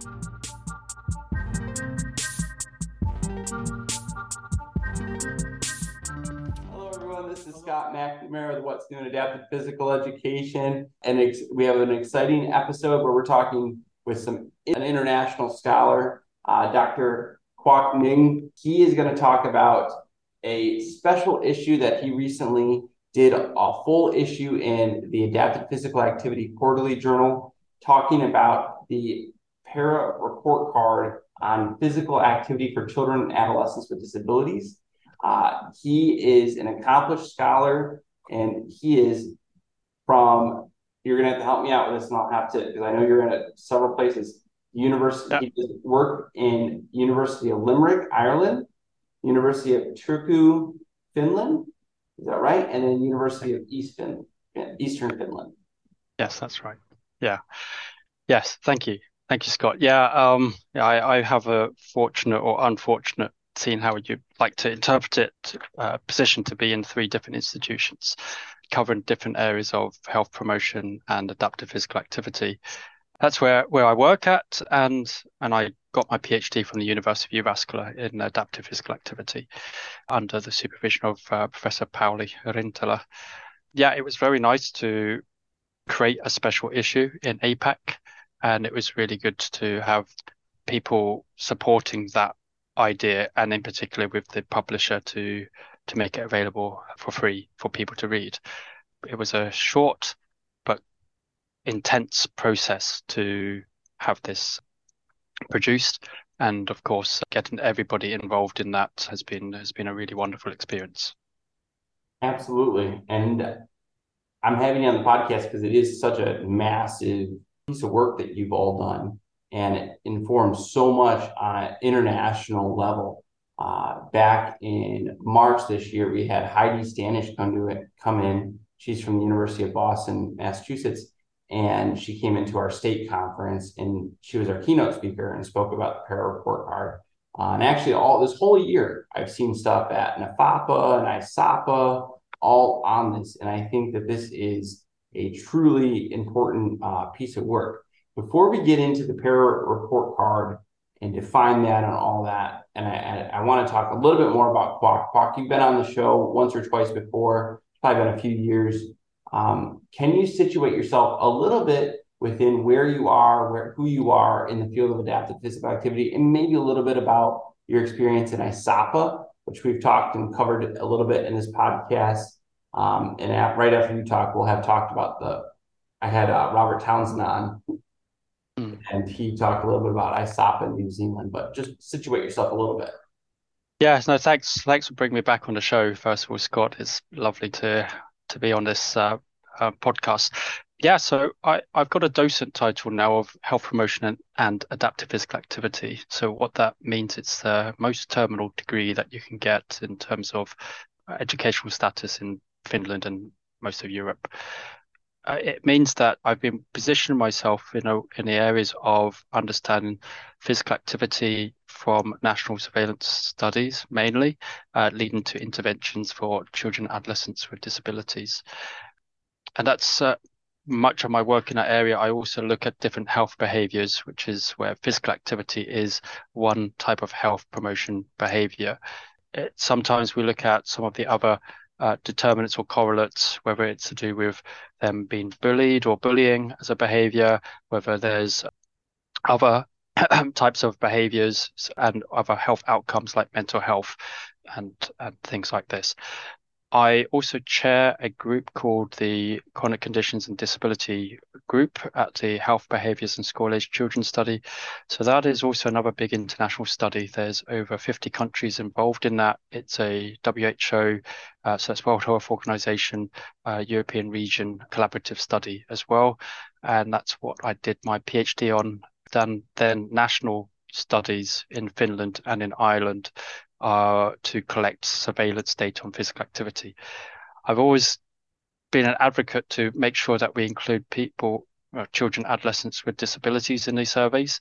Hello, everyone. This is Scott McNamara with What's New in Adaptive Physical Education. And ex- we have an exciting episode where we're talking with some an international scholar, uh, Dr. Kwok Ng. He is going to talk about a special issue that he recently did a full issue in the Adaptive Physical Activity Quarterly Journal, talking about the para report card on physical activity for children and adolescents with disabilities. Uh, he is an accomplished scholar, and he is from. You're going to have to help me out with this, and I'll have to because I know you're in a, several places. University. Work in University of Limerick, Ireland, University of Turku, Finland. Is that right? And then University of East fin- Eastern Finland. Yes, that's right. Yeah. Yes. Thank you. Thank you, Scott. Yeah. Um, yeah, I, I have a fortunate or unfortunate seeing how would you like to interpret it, uh, position to be in three different institutions, covering different areas of health promotion and adaptive physical activity. That's where, where I work at, and and I got my PhD from the University of Jyväskylä in adaptive physical activity, under the supervision of uh, Professor Pauli Rintala. Yeah, it was very nice to create a special issue in APAQ, and it was really good to have people supporting that idea, and in particular with the publisher to to make it available for free for people to read. It was a short but intense process to have this produced, and of course, getting everybody involved in that has been has been a really wonderful experience. Absolutely, and I'm having you on the podcast because it is such a massive piece of work that you've all done and it informs so much on an international level. Uh, back in March this year, we had Heidi Stanish come, to it, come in. She's from the University of Boston, Massachusetts, and she came into our state conference and she was our keynote speaker and spoke about the para report card. Uh, and actually, all this whole year, I've seen stuff at NAFAPA and ISAPA all on this. And I think that this is a truly important uh, piece of work before we get into the para report card and define that and all that, and I, I, I want to talk a little bit more about Kwok. Kwok, you've been on the show once or twice before, probably been a few years. Um, can you situate yourself a little bit within where you are, where who you are in the field of adaptive physical activity, and maybe a little bit about your experience in ISAPA, which we've talked and covered a little bit in this podcast. Um, and at, right after you talk, we'll have talked about the. I had uh, Robert Townsend on, Mm. And he talked a little bit about ISAPA in New Zealand, but just situate yourself a little bit. Yeah, no, thanks. Thanks for bringing me back on the show. First of all, Scott, it's lovely to to be on this uh, uh, podcast. Yeah, so I, I've got a docent title now of health promotion and, and adaptive physical activity. So what that means, it's the most terminal degree that you can get in terms of educational status in Finland and most of Europe. Uh, it means that I've been positioning myself in a, in the areas of understanding physical activity from national surveillance studies, mainly uh, leading to interventions for children and adolescents with disabilities. And that's uh, much of my work in that area. I also look at different health behaviors, which is where physical activity is one type of health promotion behavior. It, sometimes we look at some of the other uh, determinants or correlates, whether it's to do with them being bullied or bullying as a behavior, whether there's other types of behaviors and other health outcomes like mental health and, and things like this. I also chair a group called the Chronic Conditions and Disability Group at the Health Behaviours and School Age Children Study. So that is also another big international study. There's over 50 countries involved in that. It's a WHO, uh, so it's World Health Organization, uh, European region collaborative study as well. And that's what I did my PhD on. Done then national studies in Finland and in Ireland uh, to collect surveillance data on physical activity. I've always been an advocate to make sure that we include people, uh, children, adolescents with disabilities in these surveys.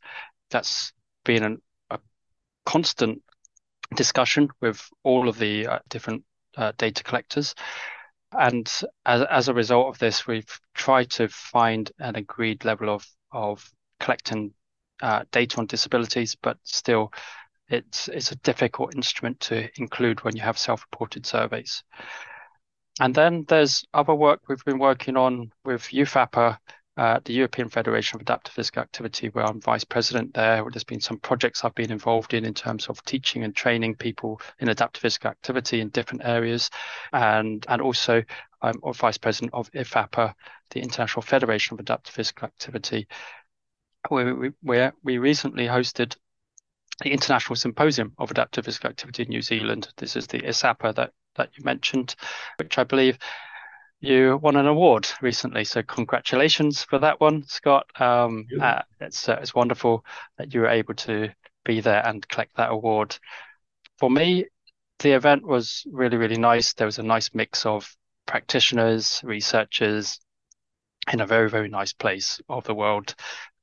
That's been an, a constant discussion with all of the uh, different uh, data collectors. And as, as a result of this, we've tried to find an agreed level of, of collecting uh, data on disabilities, but still, it's it's a difficult instrument to include when you have self-reported surveys. And then there's other work we've been working on with EUFAPA, uh, the European Federation of Adaptive Physical Activity, where I'm vice president there. There's been some projects I've been involved in in terms of teaching and training people in adaptive physical activity in different areas, and and also I'm vice president of IFAPA, the International Federation of Adaptive Physical Activity. Where we, we recently hosted the International Symposium of Adaptive Physical Activity in New Zealand. This is the ISAPA that that you mentioned, which I believe you won an award recently. So congratulations for that one, Scott. Um, uh, it's uh, it's wonderful that you were able to be there and collect that award. For me, the event was really really nice. There was a nice mix of practitioners, researchers, in a very very nice place of the world.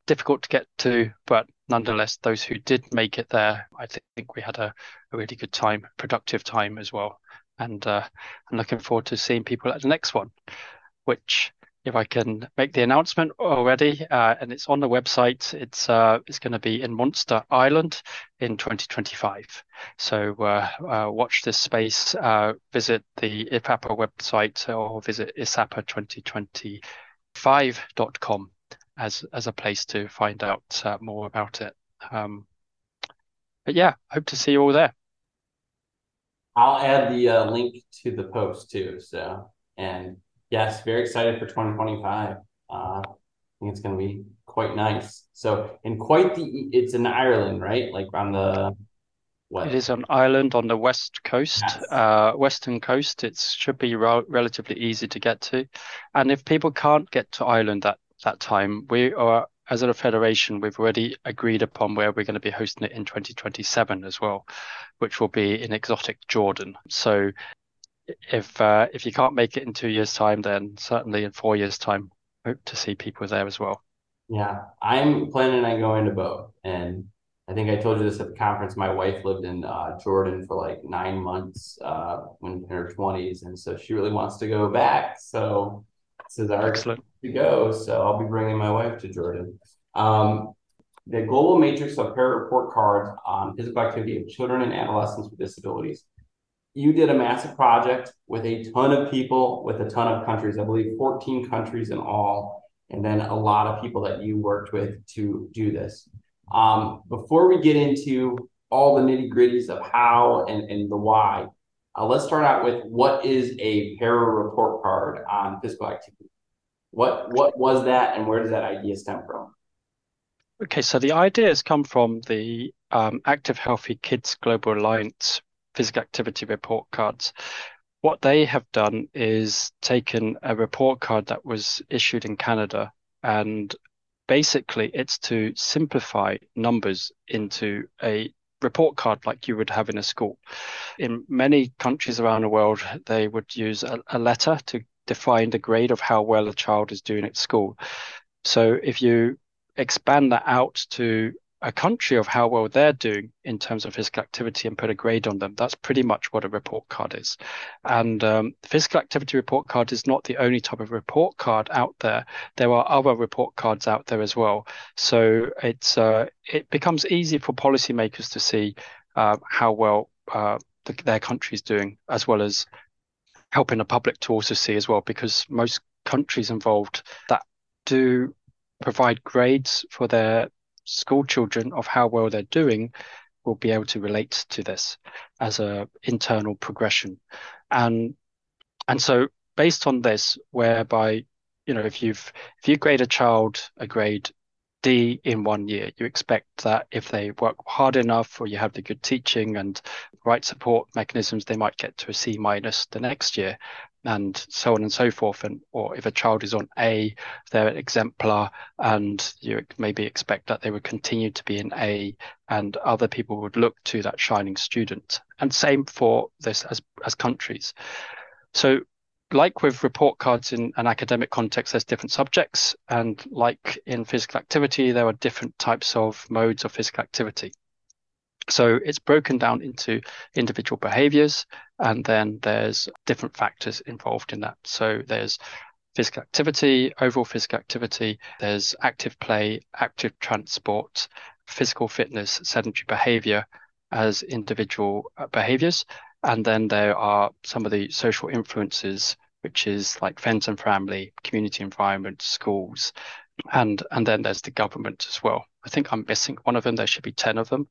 Difficult to get to, but nonetheless, those who did make it there, I think we had a, a really good time, productive time as well and uh, I'm looking forward to seeing people at the next one, which if I can make the announcement already, uh, and it's on the website. It's uh, it's going to be in Munster Island in 2025. So uh, uh, watch this space. Uh, visit the IFAPA website or visit isapa2025.com as as a place to find out uh, more about it. Um, but yeah, hope to see you all there. I'll add the uh, link to the post too. So, and yes, very excited for 2025. Uh, I think it's going to be quite nice. So, and quite the, it's in Ireland, right? Like on the, what? It is an island on the west coast, yes. uh, western coast. It should be re- relatively easy to get to. And if people can't get to Ireland at that time, we are as a federation, we've already agreed upon where we're going to be hosting it in 2027 as well, which will be in exotic Jordan. So if uh, if you can't make it in two years' time, then certainly in four years' time, hope to see people there as well. Yeah, I'm planning on going to both, and I think I told you this at the conference. My wife lived in uh, Jordan for like nine months uh, when in her 20s, and so she really wants to go back. So this is our excellent to go. So I'll be bringing my wife to Jordan. Um, the global matrix of para report cards on physical activity of children and adolescents with disabilities. You did a massive project with a ton of people, with a ton of countries, I believe 14 countries in all, and then a lot of people that you worked with to do this. Um, before we get into all the nitty gritties of how and, and the why, uh, let's start out with what is a para report card on physical activity? What what was that, and where does that idea stem from? Okay, so the idea has come from the um, Active Healthy Kids Global Alliance physical activity report cards. What they have done is taken a report card that was issued in Canada, and basically it's to simplify numbers into a report card like you would have in a school. In many countries around the world, they would use a, a letter to define the grade of how well a child is doing at school. So if you expand that out to a country of how well they're doing in terms of physical activity and put a grade on them. That's pretty much what a report card is. And um, physical activity report card is not the only type of report card out there. There are other report cards out there as well. So it's uh, it becomes easy for policymakers to see uh, how well uh, the, their country is doing, as well as helping the public to also see as well, because most countries involved that do provide grades for their school children of how well they're doing will be able to relate to this as a internal progression. And and so based on this whereby you know if you've if you grade a child a grade D in one year. You expect that if they work hard enough or you have the good teaching and right support mechanisms, they might get to a C minus the next year and so on and so forth. And or if a child is on A, they're an exemplar, and you maybe expect that they would continue to be an A, and other people would look to that shining student. And same for this as as countries. So like with report cards in an academic context, there's different subjects. And like in physical activity, there are different types of modes of physical activity. So it's broken down into individual behaviors, and then there's different factors involved in that. So there's physical activity, overall physical activity. There's active play, active transport, physical fitness, sedentary behavior as individual uh, behaviors. And then there are some of the social influences, which is like friends and family, community environment, schools, and and then there's the government as well. I think I'm missing one of them. There should be ten of them,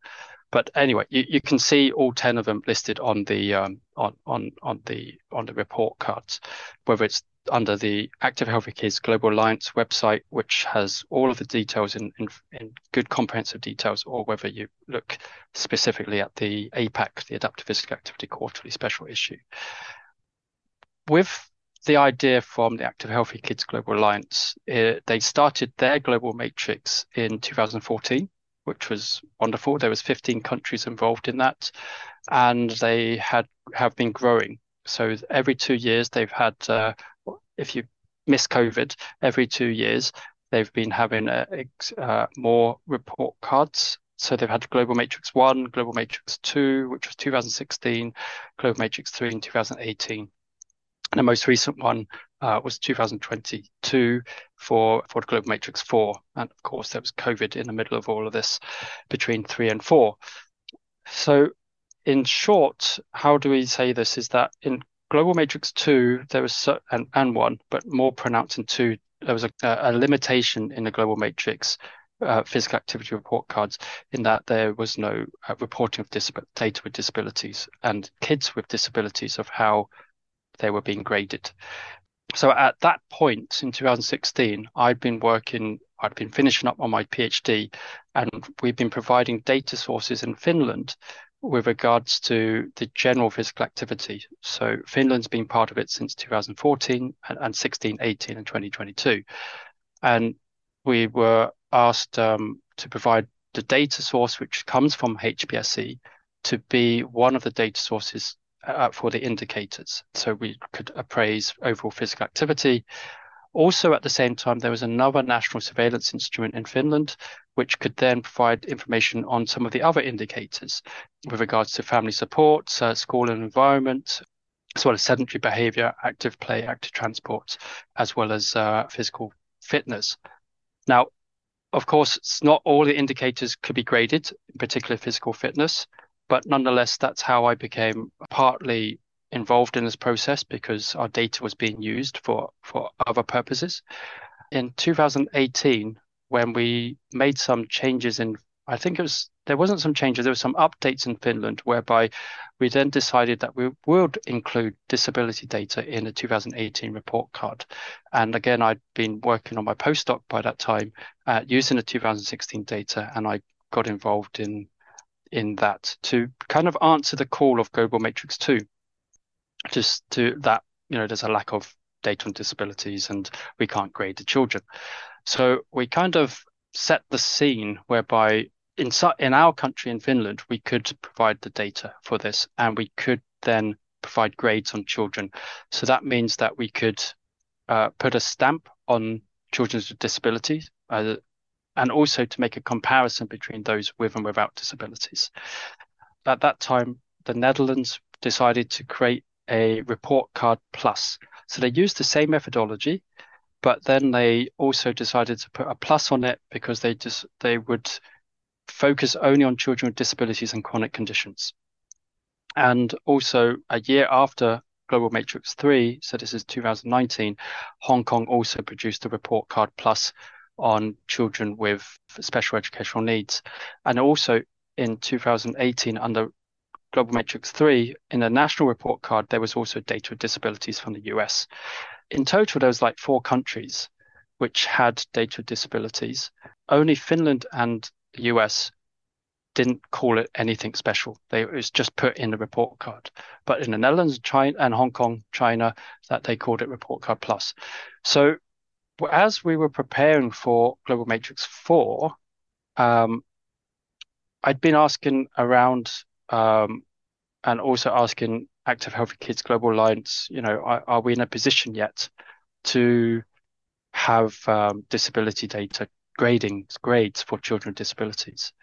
but anyway, you, you can see all ten of them listed on the um, on on on the on the report cards, whether it's under the Active Healthy Kids Global Alliance website, which has all of the details in, in, in good comprehensive details, or whether you look specifically at the APAQ, the Adaptive Physical Activity Quarterly Special Issue. With the idea from the Active Healthy Kids Global Alliance, it, they started their global matrix in 2014, which was wonderful. There was 15 countries involved in that, and they had have been growing. So every two years, they've had uh, if you miss COVID, every two years they've been having a, uh, more report cards. So they've had Global Matrix 1, Global Matrix 2, which was 2016, Global Matrix 3 in 2018. And the most recent one uh, was 2022 for, for the Global Matrix 4. And of course, there was COVID in the middle of all of this between 3 and 4. So in short, how do we say this is that in Global Matrix 2, there was, so, and, and 1, but more pronounced in 2, there was a, a limitation in the Global Matrix uh, physical activity report cards in that there was no uh, reporting of disab- data with disabilities and kids with disabilities of how they were being graded. So at that point in 2016, I'd been working, I'd been finishing up on my PhD, and we've been providing data sources in Finland with regards to the general physical activity. So Finland's been part of it since 2014 and, and 16, 18, and 2022. And we were asked um, to provide the data source, which comes from HBSC, to be one of the data sources uh, for the indicators. So we could appraise overall physical activity. Also, at the same time, there was another national surveillance instrument in Finland, which could then provide information on some of the other indicators with regards to family support, uh, school and environment, as well as sedentary behavior, active play, active transport, as well as uh, physical fitness. Now, of course, not all the indicators could be graded, in particular physical fitness, but nonetheless, that's how I became partly involved in this process because our data was being used for, for other purposes. In 2018, when we made some changes in, I think it was, there wasn't some changes, there were some updates in Finland whereby we then decided that we would include disability data in the 2018 report card. And again, I'd been working on my postdoc by that time uh, using the 2016 data, and I got involved in in that to kind of answer the call of Global Matrix 2 just to that you know there's a lack of data on disabilities and we can't grade the children. So we kind of set the scene whereby in in our country in Finland we could provide the data for this and we could then provide grades on children. So that means that we could uh, put a stamp on children with disabilities uh, and also to make a comparison between those with and without disabilities at that time the Netherlands decided to create a report card plus. So they used the same methodology, but then they also decided to put a plus on it because they just they would focus only on children with disabilities and chronic conditions. And also a year after Global Matrix 3, so this is 2019, Hong Kong also produced a report card plus on children with special educational needs. And also in 2018, under Global Matrix 3, in the national report card, there was also data with disabilities from the US. In total, there was like four countries which had data with disabilities. Only Finland and the US didn't call it anything special. They it was just put in the report card. But in the Netherlands, China, and Hong Kong, China, that they called it report card plus. So as we were preparing for Global Matrix 4, um, I'd been asking around um, and also asking Active Healthy Kids Global Alliance, you know, are, are we in a position yet to have um, disability data grading grades for children with disabilities?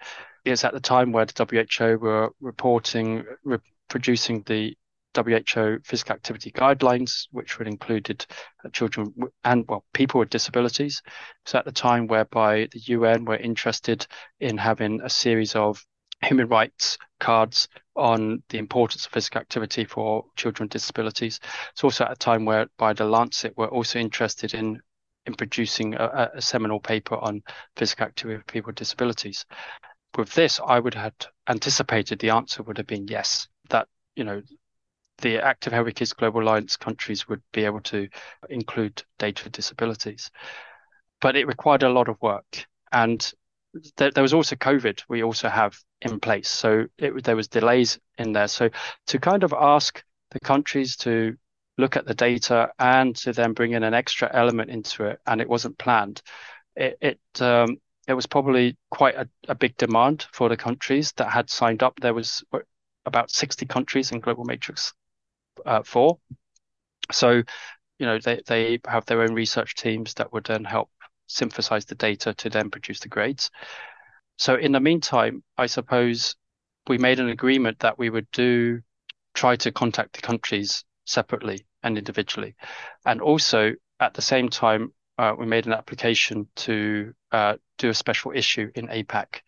It's at the time where the WHO were reporting, re- producing the WHO physical activity guidelines, which would included children and well people with disabilities. So at the time, whereby the UN were interested in having a series of human rights cards on the importance of physical activity for children with disabilities. It's also at a time whereby the Lancet were also interested in in producing a, a seminal paper on physical activity for people with disabilities. With this, I would have anticipated the answer would have been yes, that you know the Active Kids Global Alliance countries would be able to include data for disabilities. But it required a lot of work. And there, there was also COVID, we also have in place. So it, there was delays in there. So to kind of ask the countries to look at the data and to then bring in an extra element into it, and it wasn't planned, it, it um, it was probably quite a, a, big demand for the countries that had signed up. There was about 60 countries in Global Matrix uh, 4. So, you know, they, they have their own research teams that would then help synthesize the data to then produce the grades. So in the meantime, I suppose we made an agreement that we would do try to contact the countries separately and individually. And also at the same time, uh, we made an application to uh, do a special issue in APAQ,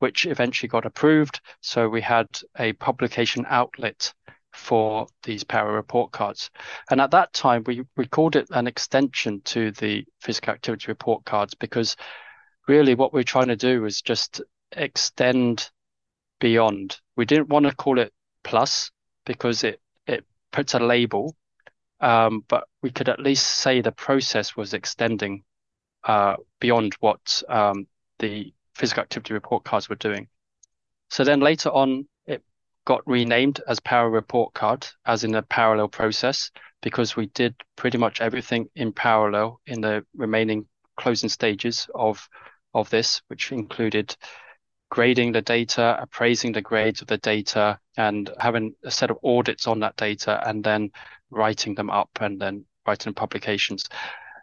which eventually got approved. So we had a publication outlet for these para report cards. And at that time, we, we called it an extension to the physical activity report cards because really what we're trying to do is just extend beyond. We didn't want to call it plus because it, it puts a label, um, but we could at least say the process was extending uh, beyond what um, the physical activity report cards were doing. So then later on, got renamed as Para Report Card, as in a parallel process, because we did pretty much everything in parallel in the remaining closing stages of of this, which included grading the data, appraising the grades of the data, and having a set of audits on that data, and then writing them up and then writing publications.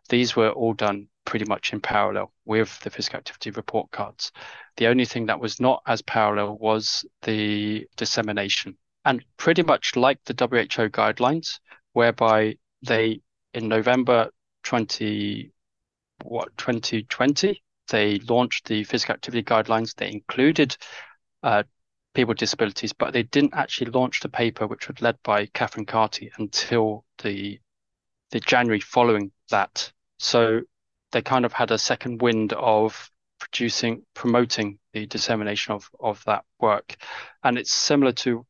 These were all done pretty much in parallel with the physical activity report cards. The only thing that was not as parallel was the dissemination. And pretty much like the WHO guidelines, whereby they in November 20 what 2020 they launched the physical activity guidelines. They included uh, people with disabilities, but they didn't actually launch the paper, which was led by Catherine Carty, until the the January following that. So they kind of had a second wind of producing, promoting the dissemination of, of that work. And it's similar to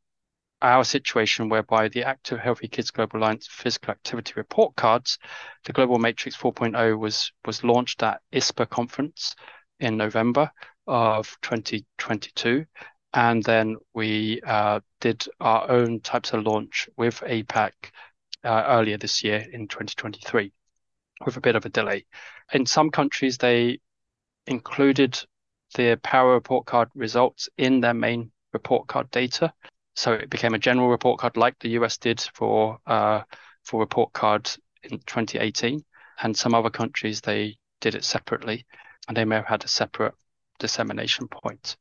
our situation whereby the Active Healthy Kids Global Alliance physical activity report cards, the Global Matrix 4.0 was was launched at ISPA conference in November of 2022. And then we uh, did our own types of launch with APAQ uh, earlier this year in 2023 with a bit of a delay. In some countries, they included the Para Report Card results in their main report card data. So it became a general report card like the US did for uh, for report cards in 2018. And some other countries, they did it separately and they may have had a separate dissemination point.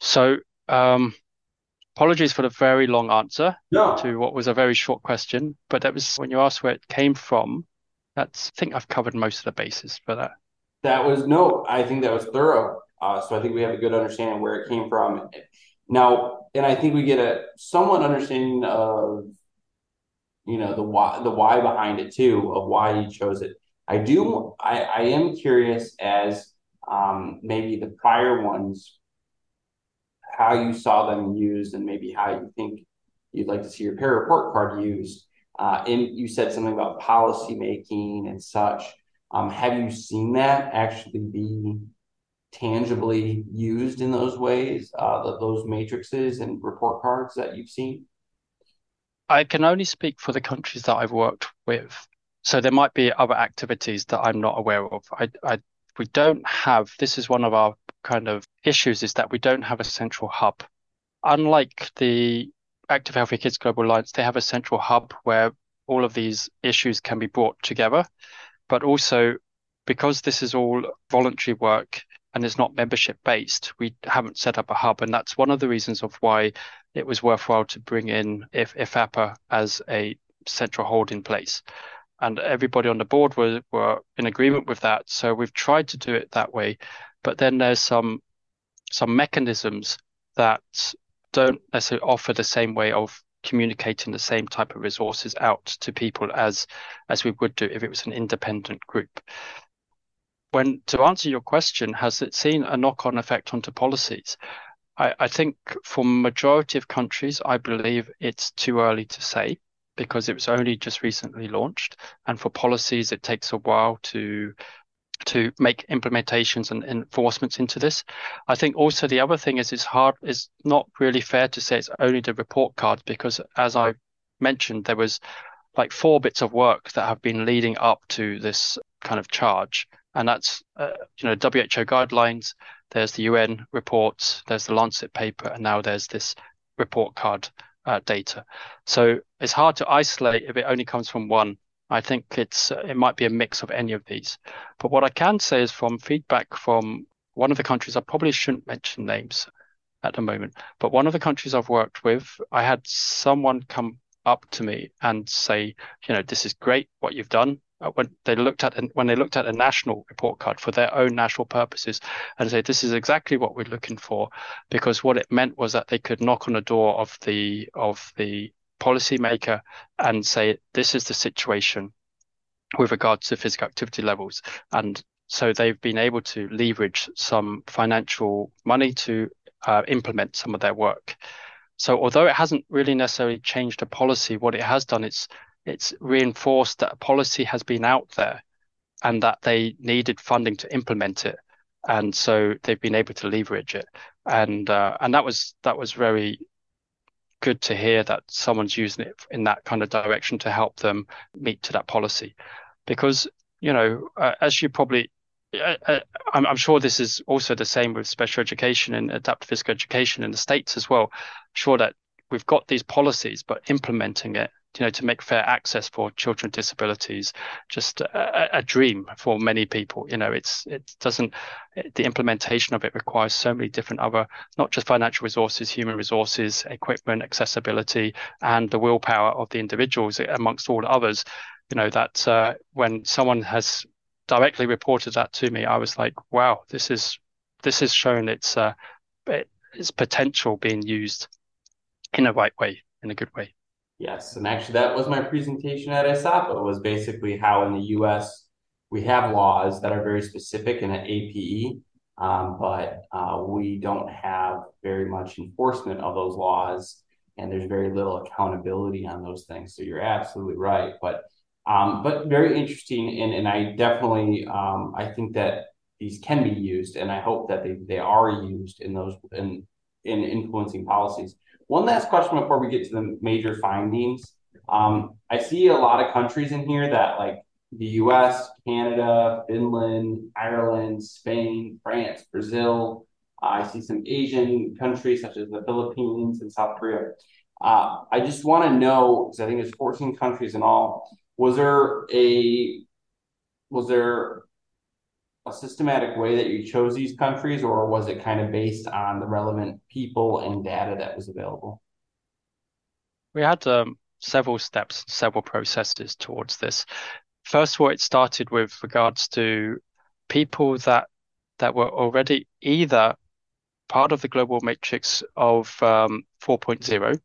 So um, apologies for the very long answer no. to what was a very short question, but that was when you asked where it came from, that's I think I've covered most of the bases for that. That was no, I think that was thorough. Uh, so I think we have a good understanding where it came from. Now, and I think we get a somewhat understanding of you know the why the why behind it too of why you chose it. I do I, I am curious as um, maybe the prior ones how you saw them used and maybe how you think you'd like to see your para report card used uh, and you said something about policy making and such. Um, have you seen that actually be tangibly used in those ways, uh, the, those matrices and report cards that you've seen? I can only speak for the countries that I've worked with. So there might be other activities that I'm not aware of. I, I, we don't have, this is one of our kind of issues, is that we don't have a central hub. Unlike the Active Healthy Kids Global Alliance, they have a central hub where all of these issues can be brought together. But also, because this is all voluntary work, and it's not membership based, we haven't set up a hub. And that's one of the reasons of why it was worthwhile to bring in if IFAPA as a central holding place. And everybody on the board were, were in agreement with that. So we've tried to do it that way. But then there's some some mechanisms that don't necessarily offer the same way of communicating the same type of resources out to people as as we would do if it was an independent group. When to answer your question, has it seen a knock-on effect onto policies? I, I think for majority of countries, I believe it's too early to say because it was only just recently launched. And for policies, it takes a while to to make implementations and enforcements into this. I think also the other thing is it's hard, it's not really fair to say it's only the report card because as I mentioned, there was like four bits of work that have been leading up to this kind of charge. And that's, uh, you know, WHO guidelines, there's the UN reports, there's the Lancet paper, and now there's this report card uh, data. So it's hard to isolate if it only comes from one I think it's uh, it might be a mix of any of these. But what I can say is from feedback from one of the countries, I probably shouldn't mention names at the moment, but one of the countries I've worked with, I had someone come up to me and say, you know, this is great what you've done. Uh, when they looked at when they looked at a national report card for their own national purposes, and say this is exactly what we're looking for, because what it meant was that they could knock on the door of the of the policymaker and say, this is the situation with regards to physical activity levels. And so they've been able to leverage some financial money to uh, implement some of their work. So although it hasn't really necessarily changed a policy, what it has done is it's reinforced that a policy has been out there and that they needed funding to implement it. And so they've been able to leverage it. And uh, and that was that was very good to hear that someone's using it in that kind of direction to help them meet to that policy. Because, you know, uh, as you probably, uh, uh, I'm, I'm, sure this is also the same with special education and adaptive physical education in the States as well. sure that we've got these policies, but implementing it you know, to make fair access for children with disabilities, just a, a, dream for many people. You know, it's it doesn't the implementation of it requires so many different other, not just financial resources, human resources, equipment, accessibility, and the willpower of the individuals amongst all others. You know that uh, when someone has directly reported that to me, I was like, wow, this is this is shown its uh, its potential being used in a right way, in a good way. Yes, and actually that was my presentation at ISAPA was basically how in the U.S. we have laws that are very specific in an APE, um, but uh, we don't have very much enforcement of those laws, and there's very little accountability on those things. So you're absolutely right, but um, but very interesting, and and I definitely um, I think that these can be used, and I hope that they they are used in those in in influencing policies. One last question before we get to the major findings. Um, I see a lot of countries in here that like the US, Canada, Finland, Ireland, Spain, France, Brazil. Uh, I see some Asian countries such as the Philippines and South Korea. Uh, I just want to know because I think there's 14 countries in all. Was there a was there a systematic way that you chose these countries, or was it kind of based on the relevant people and data that was available? We had um, several steps, several processes towards this. First of all, it started with regards to people that that were already either part of the global matrix of um, 4.0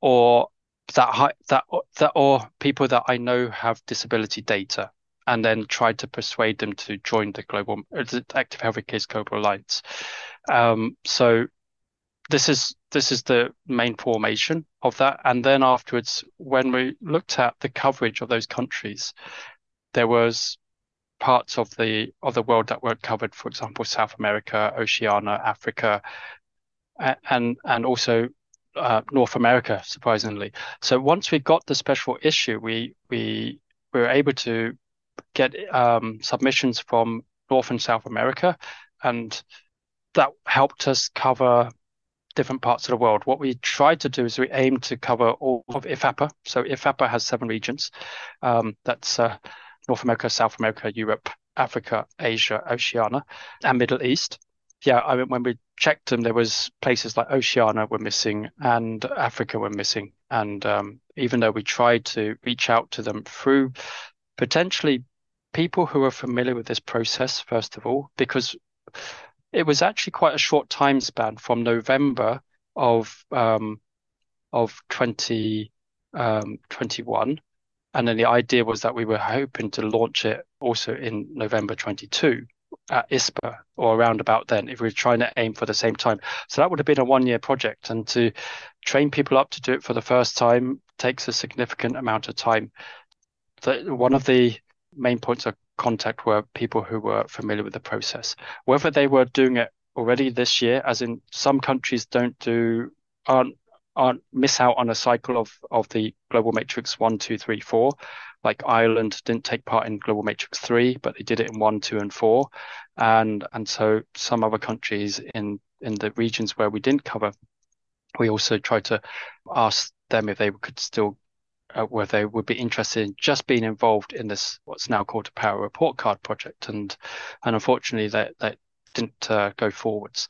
or that that that or people that I know have disability data and then tried to persuade them to join the global the active healthy kids global alliance um, so this is this is the main formation of that and then afterwards when we looked at the coverage of those countries there was parts of the of the world that weren't covered for example south america oceania africa and and also uh, North America, surprisingly. So once we got the special issue, we we were able to get um, submissions from North and South America, and that helped us cover different parts of the world. What we tried to do is we aimed to cover all of IFAPA. So IFAPA has seven regions. Um, that's uh, North America, South America, Europe, Africa, Asia, Oceania, and Middle East. Yeah, I mean, when we checked them, there was places like Oceania were missing and Africa were missing. And um, even though we tried to reach out to them through potentially people who are familiar with this process, first of all, because it was actually quite a short time span from November of um, of 2021. Um, and then the idea was that we were hoping to launch it also in November 22 at ISPA or around about then if we were trying to aim for the same time. So that would have been a one year project. And to train people up to do it for the first time takes a significant amount of time. The, one of the main points of contact were people who were familiar with the process. Whether they were doing it already this year, as in some countries don't do aren't aren't miss out on a cycle of of the global matrix one, two, three, four. Like Ireland didn't take part in global matrix three, but they did it in one, two, and four, and and so some other countries in in the regions where we didn't cover, we also tried to ask them if they could still uh, where they would be interested in just being involved in this what's now called a para report card project. And and unfortunately that that didn't uh, go forwards.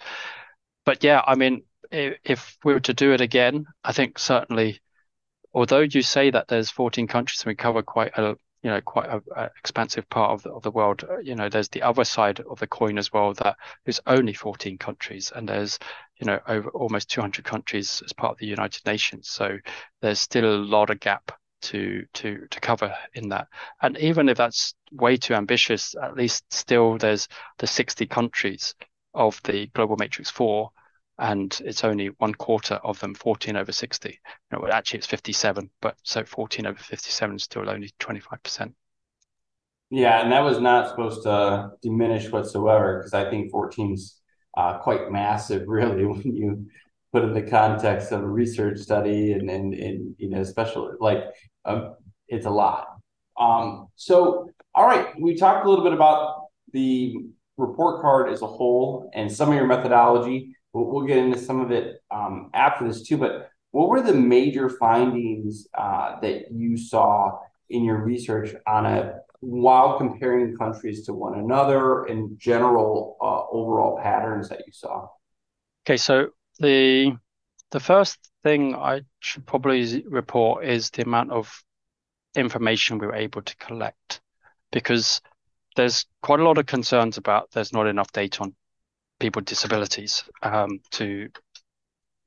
But yeah i mean if, if we were to do it again i think certainly although you say that there's 14 countries and we cover quite a you know quite a, a expansive part of the, of the world. Uh, you know there's the other side of the coin as well that there's only 14 countries and there's you know over almost 200 countries as part of the united nations. So there's still a lot of gap to to to cover in that. And even if that's way too ambitious at least still there's the 60 countries of the global matrix 4 and it's only one quarter of them 14 over 60 you know, actually it's 57 but so 14 over 57 is still only 25% yeah and that was not supposed to diminish whatsoever because i think 14's uh, quite massive really when you put in the context of a research study and and, and you know especially like um, it's a lot. Um, so all right we talked a little bit about the report card as a whole and some of your methodology We'll, we'll get into some of it um, after this too. But what were the major findings uh, that you saw in your research on it while comparing countries to one another and general uh, overall patterns that you saw? Okay, so the the first thing I should probably report is the amount of information we were able to collect because there's quite a lot of concerns about there's not enough data on people with disabilities um, to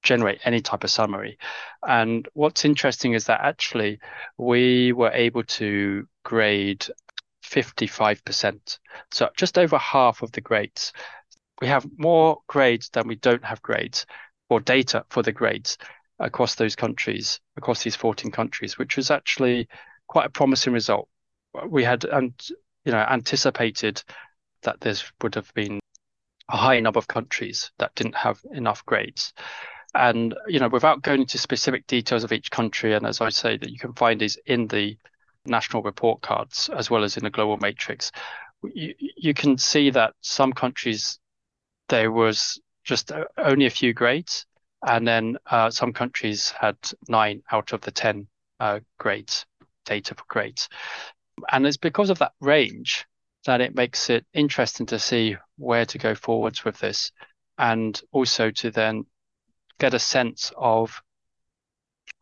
generate any type of summary. And what's interesting is that actually we were able to grade 55%. So just over half of the grades. We have more grades than we don't have grades or data for the grades across those countries, across these 14 countries, which was actually quite a promising result. We had, and you know, anticipated that this would have been a high number of countries that didn't have enough grades. And, you know, without going into specific details of each country, and as I say, that you can find these in the national report cards as well as in the global matrix, you, you can see that some countries, there was just only a few grades. And then uh, some countries had nine out of the 10 uh, grades, data for grades. And it's because of that range that it makes it interesting to see where to go forwards with this and also to then get a sense of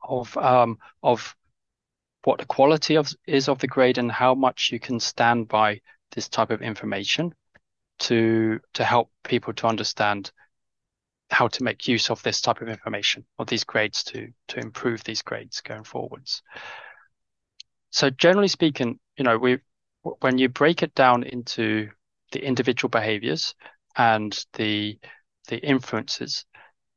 of um, of what the quality of is of the grade and how much you can stand by this type of information to to help people to understand how to make use of this type of information or these grades to to improve these grades going forwards. So generally speaking, you know, we when you break it down into the individual behaviors and the the influences,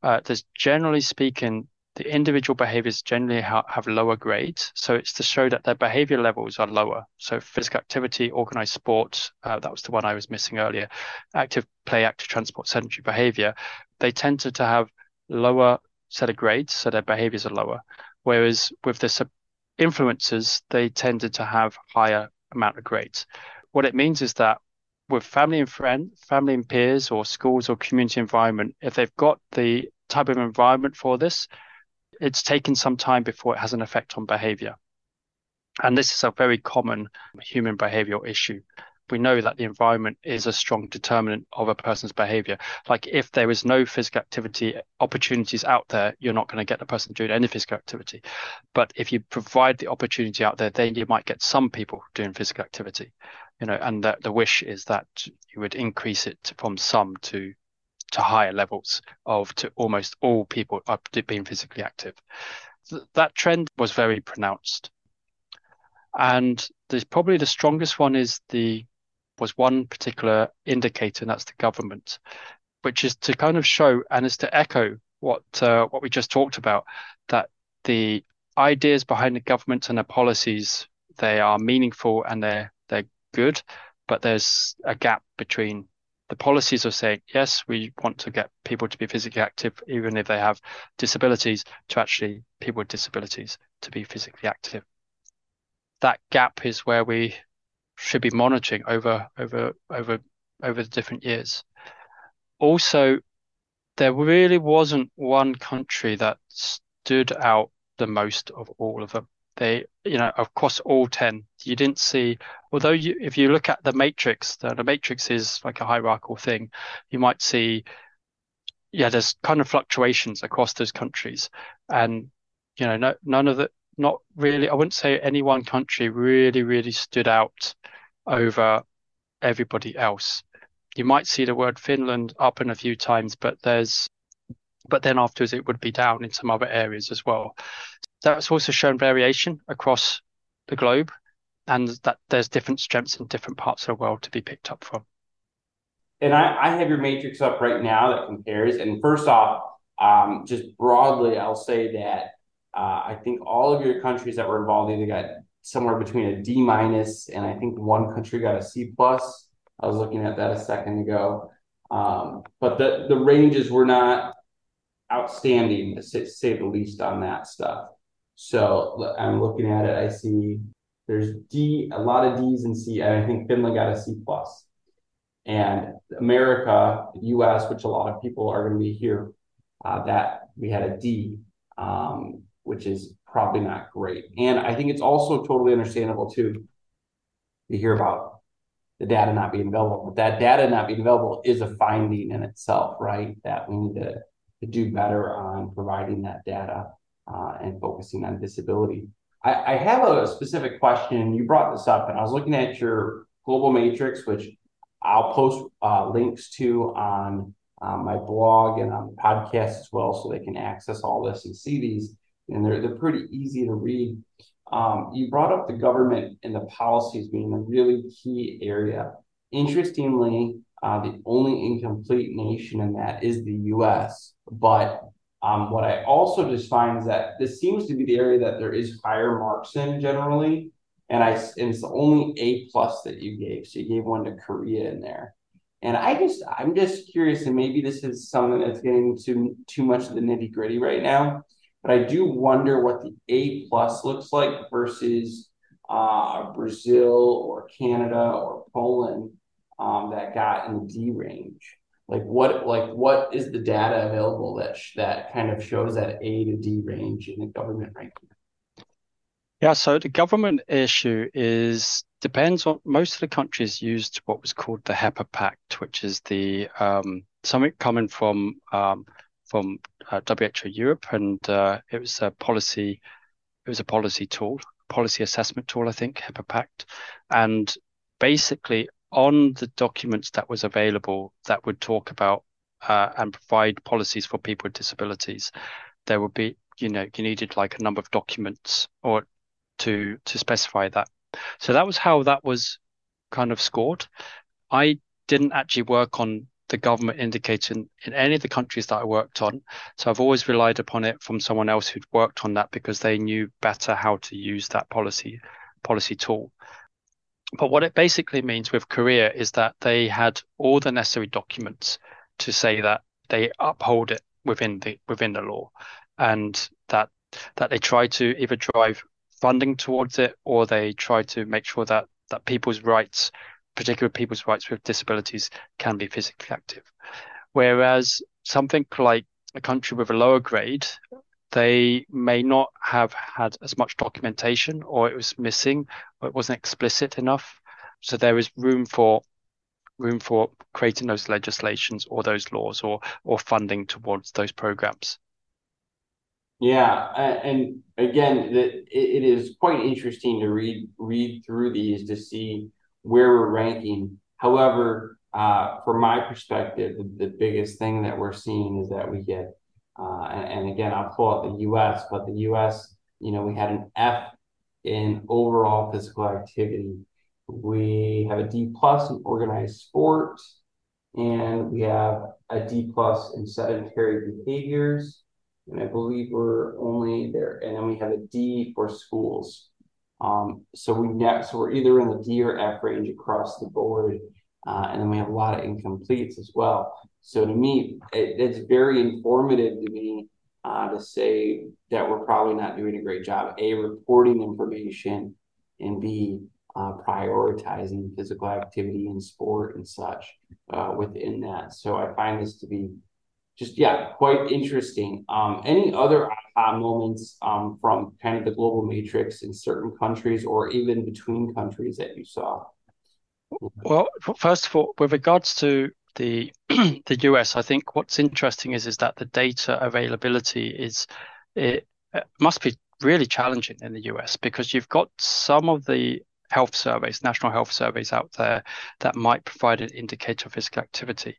uh, there's generally speaking, the individual behaviors generally ha- have lower grades. So it's to show that their behavior levels are lower. So physical activity, organized sports, uh, that was the one I was missing earlier, active play, active transport, sedentary behavior, they tend to, to have lower set of grades. So their behaviors are lower. Whereas with the sub- influences, they tended to have higher amount of grades. What it means is that with family and friend, family and peers, or schools or community environment, if they've got the type of environment for this, it's taken some time before it has an effect on behavior. And this is a very common human behavioral issue we know that the environment is a strong determinant of a person's behavior. Like if there is no physical activity opportunities out there, you're not going to get the person doing any physical activity. But if you provide the opportunity out there, then you might get some people doing physical activity. You know, and the, the wish is that you would increase it from some to to higher levels of to almost all people to being physically active. Th- that trend was very pronounced. And there's probably the strongest one is the was one particular indicator, and that's the government, which is to kind of show and is to echo what uh, what we just talked about, that the ideas behind the government and the policies they are meaningful and they're they're good, but there's a gap between the policies of saying yes, we want to get people to be physically active even if they have disabilities, to actually people with disabilities to be physically active. That gap is where we should be monitoring over over over over the different years. Also, there really wasn't one country that stood out the most of all of them. They, you know, across all 10, you didn't see, although you, if you look at the matrix, the, the matrix is like a hierarchical thing, you might see, yeah, there's kind of fluctuations across those countries. And, you know, no, none of the, not really, I wouldn't say any one country really, really stood out over everybody else. You might see the word Finland up in a few times, but there's, but then afterwards it would be down in some other areas as well. That's also shown variation across the globe and that there's different strengths in different parts of the world to be picked up from. And I, I have your matrix up right now that compares. And first off, um, just broadly, I'll say that uh, I think all of your countries that were involved either got somewhere between a D minus and I think one country got a C plus. I was looking at that a second ago. Um, but the, the ranges were not outstanding, to say, say the least, on that stuff. So I'm looking at it. I see there's D, a lot of D's and C, and I think Finland got a C plus. And America, U.S., which a lot of people are going to be here, uh, that we had a D, um, which is probably not great. And I think it's also totally understandable too to hear about the data not being available. But that data not being available is a finding in itself, right? That we need to, to do better on providing that data uh, and focusing on disability. I, I have a specific question. You brought this up, and I was looking at your global matrix, which I'll post uh, links to on um, my blog and on the podcast as well, so they can access all this and see these. And they're they're pretty easy to read. Um, you brought up the government and the policies being a really key area. Interestingly, uh, the only incomplete nation in that is the U.S. But um, what I also just find is that this seems to be the area that there is higher marks in generally, and I and it's the only A plus that you gave. So you gave one to Korea in there, and I just I'm just curious, and maybe this is something that's getting too too much of the nitty gritty right now, but I do wonder what the A plus looks like versus uh, Brazil or Canada or Poland um, that got in the D range like what like what is the data available that sh- that kind of shows that A to D range in the government ranking? Yeah, so the government issue is depends on most of the countries used what was called the HEPA PAT, which is the um, something coming from um, from uh, WHO Europe, and uh, it was a policy it was a policy tool, policy assessment tool, I think HEPA PAT, and basically on the documents that was available that would talk about uh, and provide policies for people with disabilities, there would be, you know, you needed like a number of documents or to to specify that. So that was how that was kind of scored. I didn't actually work on the government indicator in, in any of the countries that I worked on. So I've always relied upon it from someone else who'd worked on that because they knew better how to use that policy policy tool. But what it basically means with Korea is that they had all the necessary documents to say that they uphold it within the within the law, and that that they try to either drive funding towards it or they try to make sure that that people's rights, particularly people's rights with disabilities, can be physically active. Whereas something like a country with a lower grade they may not have had as much documentation or it was missing or it wasn't explicit enough So there is room for room for creating those legislations or those laws or or funding towards those programs. Yeah, and again, it is quite interesting to read read through these to see where we're ranking. However, uh, from my perspective, the, the, biggest thing that we're seeing is that we get, uh, and, and, again, I'll pull out the U.S., but the U.S., you know, we had an F in overall physical activity. We have a D plus in organized sport, and we have a D plus in sedentary behaviors and I believe we're only there. And then we have a D for schools. Um, so we're either in the D or F range across the board, uh, and then we have a lot of incompletes as well. So to me, it, it's very informative to me uh, to say that we're probably not doing a great job. A reporting information, and B uh, prioritizing physical activity and sport and such within that. So I find this to be just yeah, quite interesting. Um, any other aha moments um, from kind of the global matrix in certain countries or even between countries that you saw? Well, first of all, with regards to the the US, I think what's interesting is is that the data availability is it, it must be really challenging in the US because you've got some of the health surveys, national health surveys out there that might provide an indicator of physical activity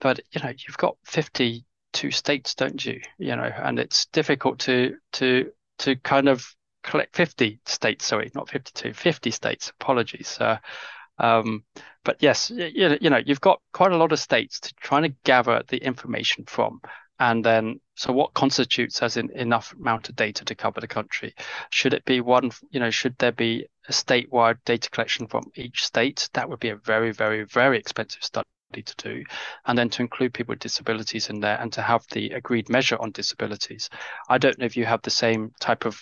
but you know you've got 52 states don't you? You know and it's difficult to to to kind of collect 50 states sorry not 52 50 states. Apologies uh, um, but yes you, you know you've got quite a lot of states to trying to gather the information from. And then so what constitutes as enough amount of data to cover the country? Should it be one you know should there be a statewide data collection from each state? That would be a very very very expensive study to do, and then to include people with disabilities in there and to have the agreed measure on disabilities. I don't know if you have the same type of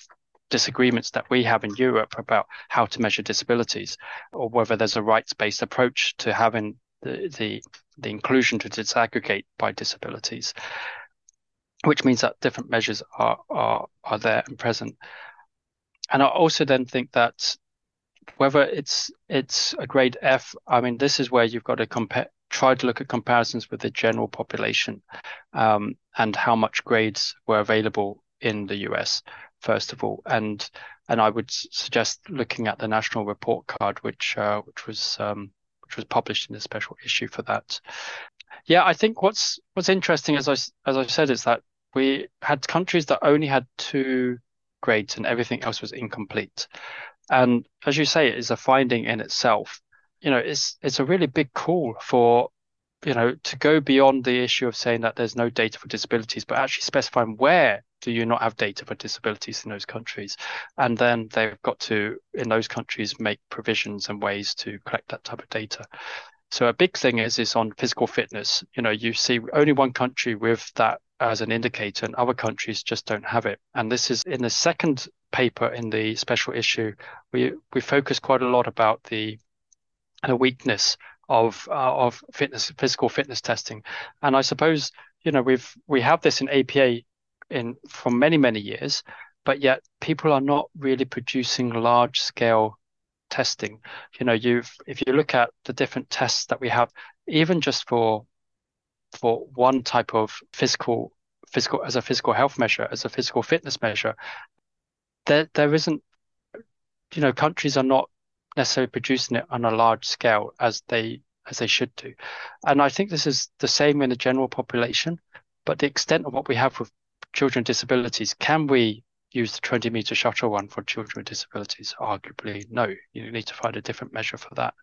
disagreements that we have in Europe about how to measure disabilities, or whether there's a rights-based approach to having the the, the inclusion to disaggregate by disabilities, which means that different measures are are are there and present. And I also then think that whether it's it's a grade F, I mean, this is where you've got to compare tried to look at comparisons with the general population um, and how much grades were available in the US, first of all. And and I would suggest looking at the national report card, which uh, which was um, which was published in a special issue for that. Yeah, I think what's what's interesting, as I as I said, is that we had countries that only had two grades and everything else was incomplete. And as you say, it is a finding in itself you know, it's it's a really big call for you know to go beyond the issue of saying that there's no data for disabilities, but actually specifying where do you not have data for disabilities in those countries, and then they've got to in those countries make provisions and ways to collect that type of data. So a big thing is is on physical fitness. You know, you see only one country with that as an indicator, and other countries just don't have it. And this is in the second paper in the special issue. We we focus quite a lot about the a weakness of uh, of fitness physical fitness testing. And i suppose you know we've we have this in apa in for many many years but yet people are not really producing large scale testing. You know you've if you look at the different tests that we have even just for for one type of physical physical as a physical health measure as a physical fitness measure there there isn't you know countries are not necessarily producing it on a large scale as they as they should do. And I think this is the same in the general population, but the extent of what we have with children with disabilities, can we use the 20 meter shuttle run for children with disabilities? Arguably, no. You need to find a different measure for that.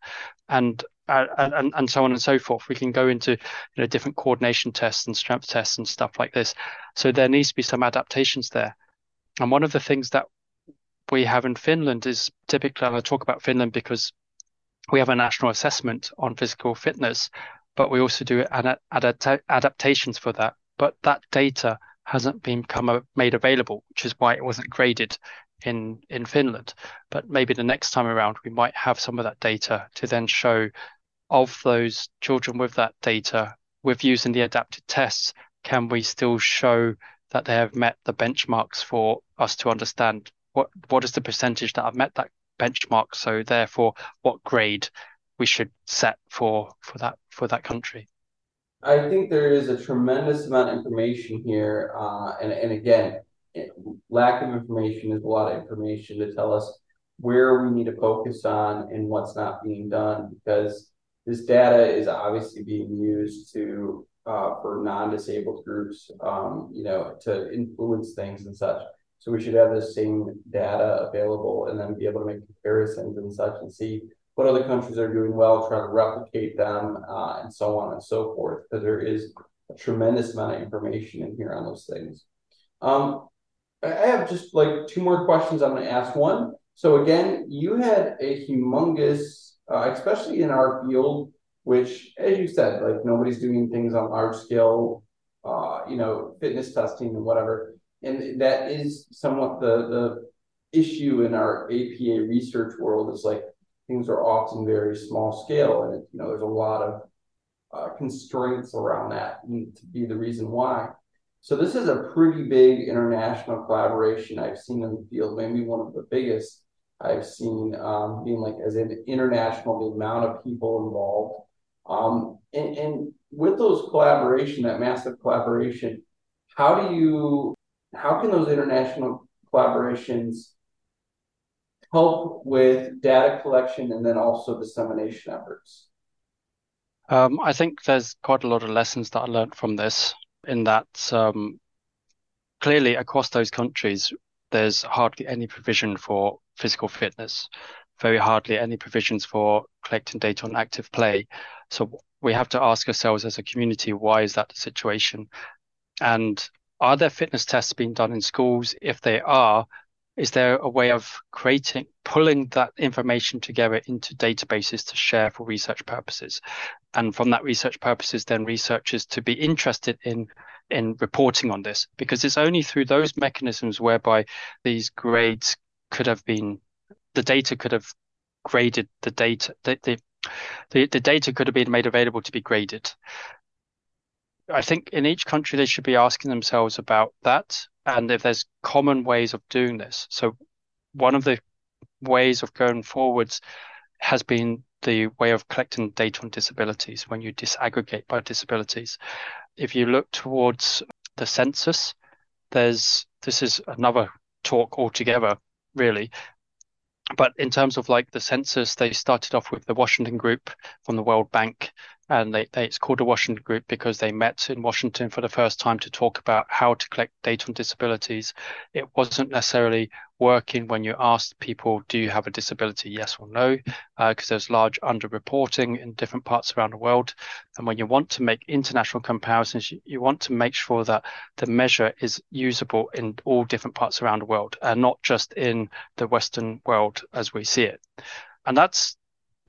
And uh, and and so on and so forth. We can go into you know different coordination tests and strength tests and stuff like this. So there needs to be some adaptations there. And one of the things that we have in Finland is typically, and I talk about Finland because we have a national assessment on physical fitness, but we also do ad- ad- adaptations for that. But that data hasn't been become made available, which is why it wasn't graded in in Finland. But maybe the next time around, we might have some of that data to then show of those children with that data, with using the adapted tests, can we still show that they have met the benchmarks for us to understand what what is the percentage that I've met that benchmark. So therefore, what grade we should set for for that for that country. I think there is a tremendous amount of information here, uh, and and again, lack of information is a lot of information to tell us where we need to focus on and what's not being done because this data is obviously being used to uh, for non-disabled groups, um, you know, to influence things and such. So we should have the same data available and then be able to make comparisons and such and see what other countries are doing well, try to replicate them, uh, and so on and so forth. Because there is a tremendous amount of information in here on those things. Um, I have just like two more questions I'm going to ask. One, so again, you had a humongous, uh, especially in our field, which, as you said, like nobody's doing things on large scale, uh, you know, fitness testing and whatever, and that is somewhat the the issue in our APA research world is like things are often very small scale, and you know, there's a lot of uh, constraints around that to be the reason why. So this is a pretty big international collaboration I've seen in the field, maybe one of the biggest I've seen um, being like as an international, the amount of people involved. Um, and, and with those collaboration, that massive collaboration, how do you, how can those international collaborations help with data collection and then also dissemination efforts? Um, I think there's quite a lot of lessons that I learned from this in that um, clearly across those countries, there's hardly any provision for physical fitness, very hardly any provisions for collecting data on active play. So we have to ask ourselves as a community, why is that the situation? And are there fitness tests being done in schools? If they are, is there a way of creating pulling that information together into databases to share for research purposes and from that research purposes then researchers to be interested in in reporting on this because it's only through those mechanisms whereby these grades could have been the data could have graded the data the, the, the, the data could have been made available to be graded I think in each country they should be asking themselves about that and if there's common ways of doing this. So one of the ways of going forwards has been the way of collecting data on disabilities when you disaggregate by disabilities. If you look towards the census, there's this is another talk altogether, really. But in terms of like the census, they started off with the Washington Group from the World Bank and they, they, it's called the Washington Group because they met in Washington for the first time to talk about how to collect data on disabilities. It wasn't necessarily working when you asked people, "Do you have a disability? Yes or no?" Because uh, there's large underreporting in different parts around the world, and when you want to make international comparisons, you, you want to make sure that the measure is usable in all different parts around the world, and not just in the Western world as we see it. And that's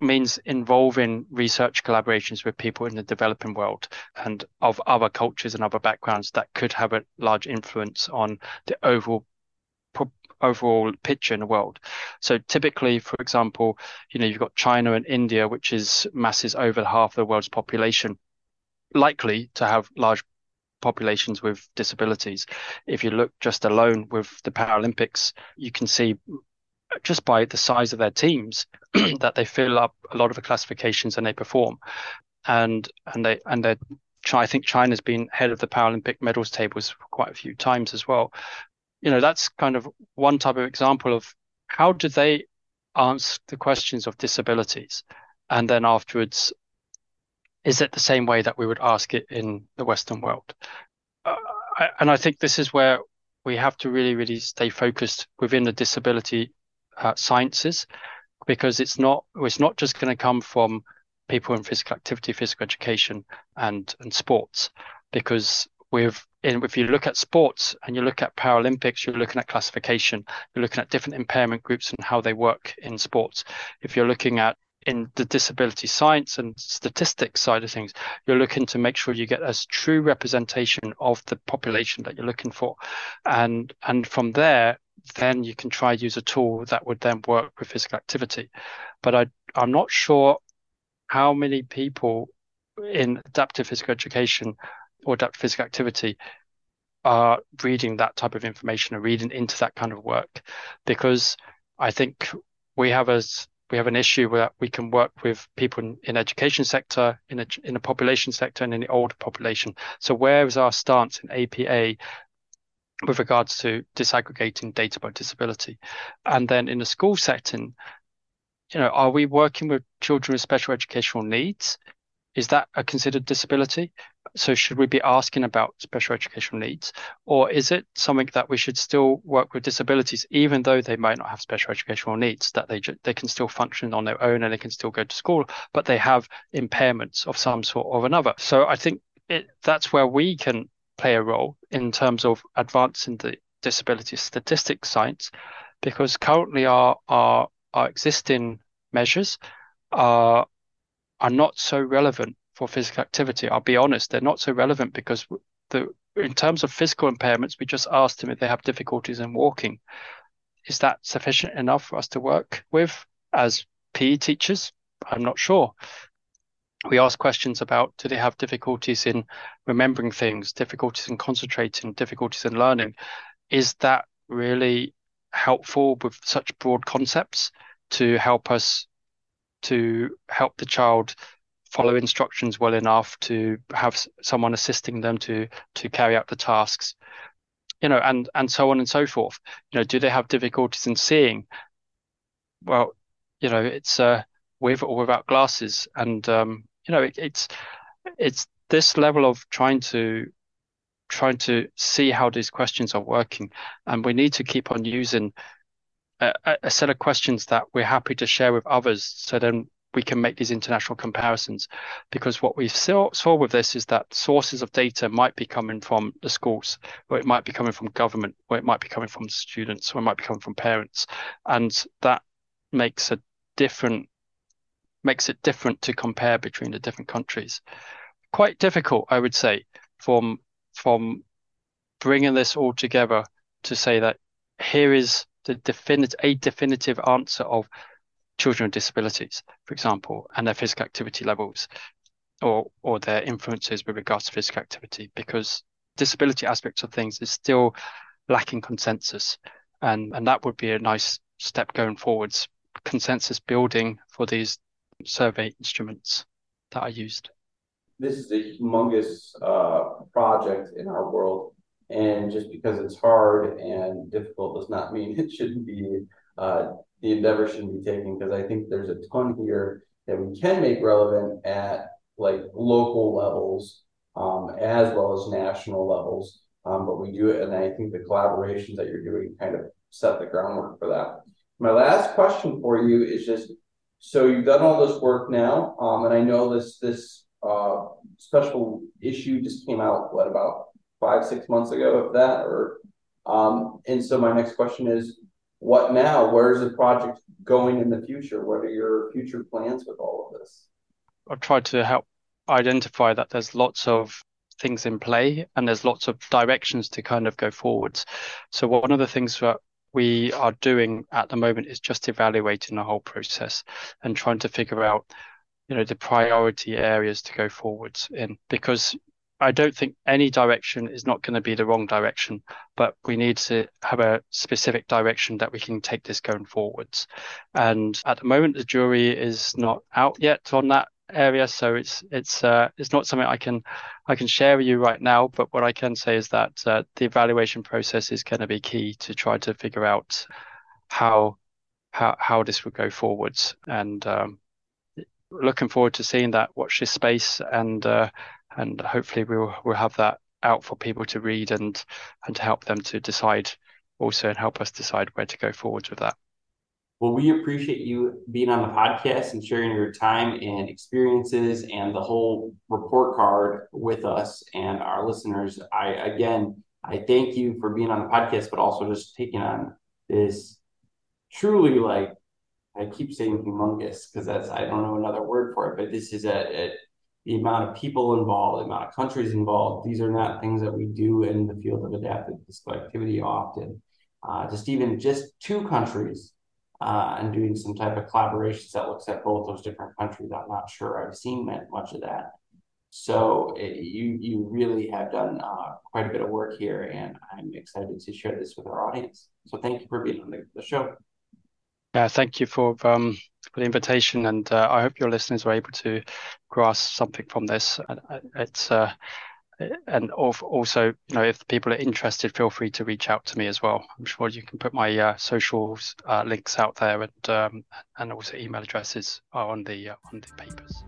means involving research collaborations with people in the developing world and of other cultures and other backgrounds that could have a large influence on the overall overall picture in the world. So typically, for example, you know, you've got China and India, which is masses over half the world's population, likely to have large populations with disabilities. If you look just alone with the Paralympics, you can see just by the size of their teams that they fill up a lot of the classifications and they perform and and they and they I think China's been head of the Paralympic medals tables quite a few times as well. You know, that's kind of one type of example of how do they answer the questions of disabilities, and then afterwards, is it the same way that we would ask it in the Western world? Uh, and I think this is where we have to really, really stay focused within the disability uh, sciences because it's not it's not just going to come from people in physical activity, physical education, and and sports, because with in, if you look at sports and you look at Paralympics, you're looking at classification, you're looking at different impairment groups and how they work in sports. If you're looking at in the disability science and statistics side of things, you're looking to make sure you get as true representation of the population that you're looking for. And and from there, then you can try use a tool that would then work with physical activity. But I, I'm not sure how many people in adaptive physical education or adaptive physical activity are reading that type of information or reading into that kind of work because I think we have as we have an issue where we can work with people in, in education sector, in a in a population sector, and in the older population. So where is our stance in APA with regards to disaggregating data by disability? And then in the school setting, you know, are we working with children with special educational needs? Is that a considered disability? So should we be asking about special educational needs, or is it something that we should still work with disabilities, even though they might not have special educational needs, that they they can still function on their own and they can still go to school, but they have impairments of some sort or another. So I think it, that's where we can play a role in terms of advancing the disability statistics science, because currently our our our existing measures are are not so relevant for physical activity. I'll be honest, they're not so relevant because the in terms of physical impairments, we just asked them if they have difficulties in walking. Is that sufficient enough for us to work with as PE teachers? I'm not sure. We ask questions about do they have difficulties in remembering things, difficulties in concentrating, difficulties in learning? Is that really helpful with such broad concepts to help us to help the child follow instructions well enough to have someone assisting them to to carry out the tasks? You know and and so on and so forth. You know do they have difficulties in seeing? Well you know it's uh with or without glasses and um you know it, it's it's this level of trying to trying to see how these questions are working and we need to keep on using a, a set of questions that we're happy to share with others. So then we can make these international comparisons because what we saw, saw with this is that sources of data might be coming from the schools or it might be coming from government or it might be coming from students or it might be coming from parents and that makes a different makes it different to compare between the different countries quite difficult i would say from from bringing this all together to say that here is the definite a definitive answer of children with disabilities, for example, and their physical activity levels or or their influences with regards to physical activity, because disability aspects of things is still lacking consensus. And and that would be a nice step going forwards, consensus building for these survey instruments that are used. This is a humongous uh, project in our world and just because it's hard and difficult does not mean it shouldn't be uh, the endeavor shouldn't be taken because I think there's a ton here that we can make relevant at like local levels um, as well as national levels. Um, but we do it, and I think the collaborations that you're doing kind of set the groundwork for that. My last question for you is just so you've done all this work now, um, and I know this this uh, special issue just came out what about five, six months ago, if that, or um, and so my next question is, what now? Where's the project going in the future? What are your future plans with all of this? I've tried to help identify that there's lots of things in play and there's lots of directions to kind of go forwards. So one of the things that we are doing at the moment is just evaluating the whole process and trying to figure out, you know, the priority areas to go forwards in because I don't think any direction is not going to be the wrong direction, but we need to have a specific direction that we can take this going forwards. And at the moment, the jury is not out yet on that area, so it's it's uh, it's not something I can I can share with you right now. But what I can say is that uh, the evaluation process is going to be key to try to figure out how how how this will go forwards. And um, looking forward to seeing that. Watch this space and. Uh, and hopefully we'll we'll have that out for people to read and and to help them to decide also and help us decide where to go forwards with that. Well, we appreciate you being on the podcast and sharing your time and experiences and the whole report card with us and our listeners. I again, I thank you for being on the podcast, but also just taking on this truly like I keep saying humongous because that's I don't know another word for it, but this is a, a the amount of people involved, the amount of countries involved. These are not things that we do in the field of adaptive physical activity often. Uh, just even just two countries uh, and doing some type of collaborations that looks at both those different countries. I'm not sure I've seen much of that. So it, you you really have done uh, quite a bit of work here, and I'm excited to share this with our audience. So thank you for being on the, the show. Yeah, thank you for um, for the invitation, and uh, I hope your listeners are able to grasp something from this. It's uh, and also, you know, if people are interested, feel free to reach out to me as well. I'm sure you can put my uh, socials uh, links out there, and um, and also email addresses are on the uh, on the papers.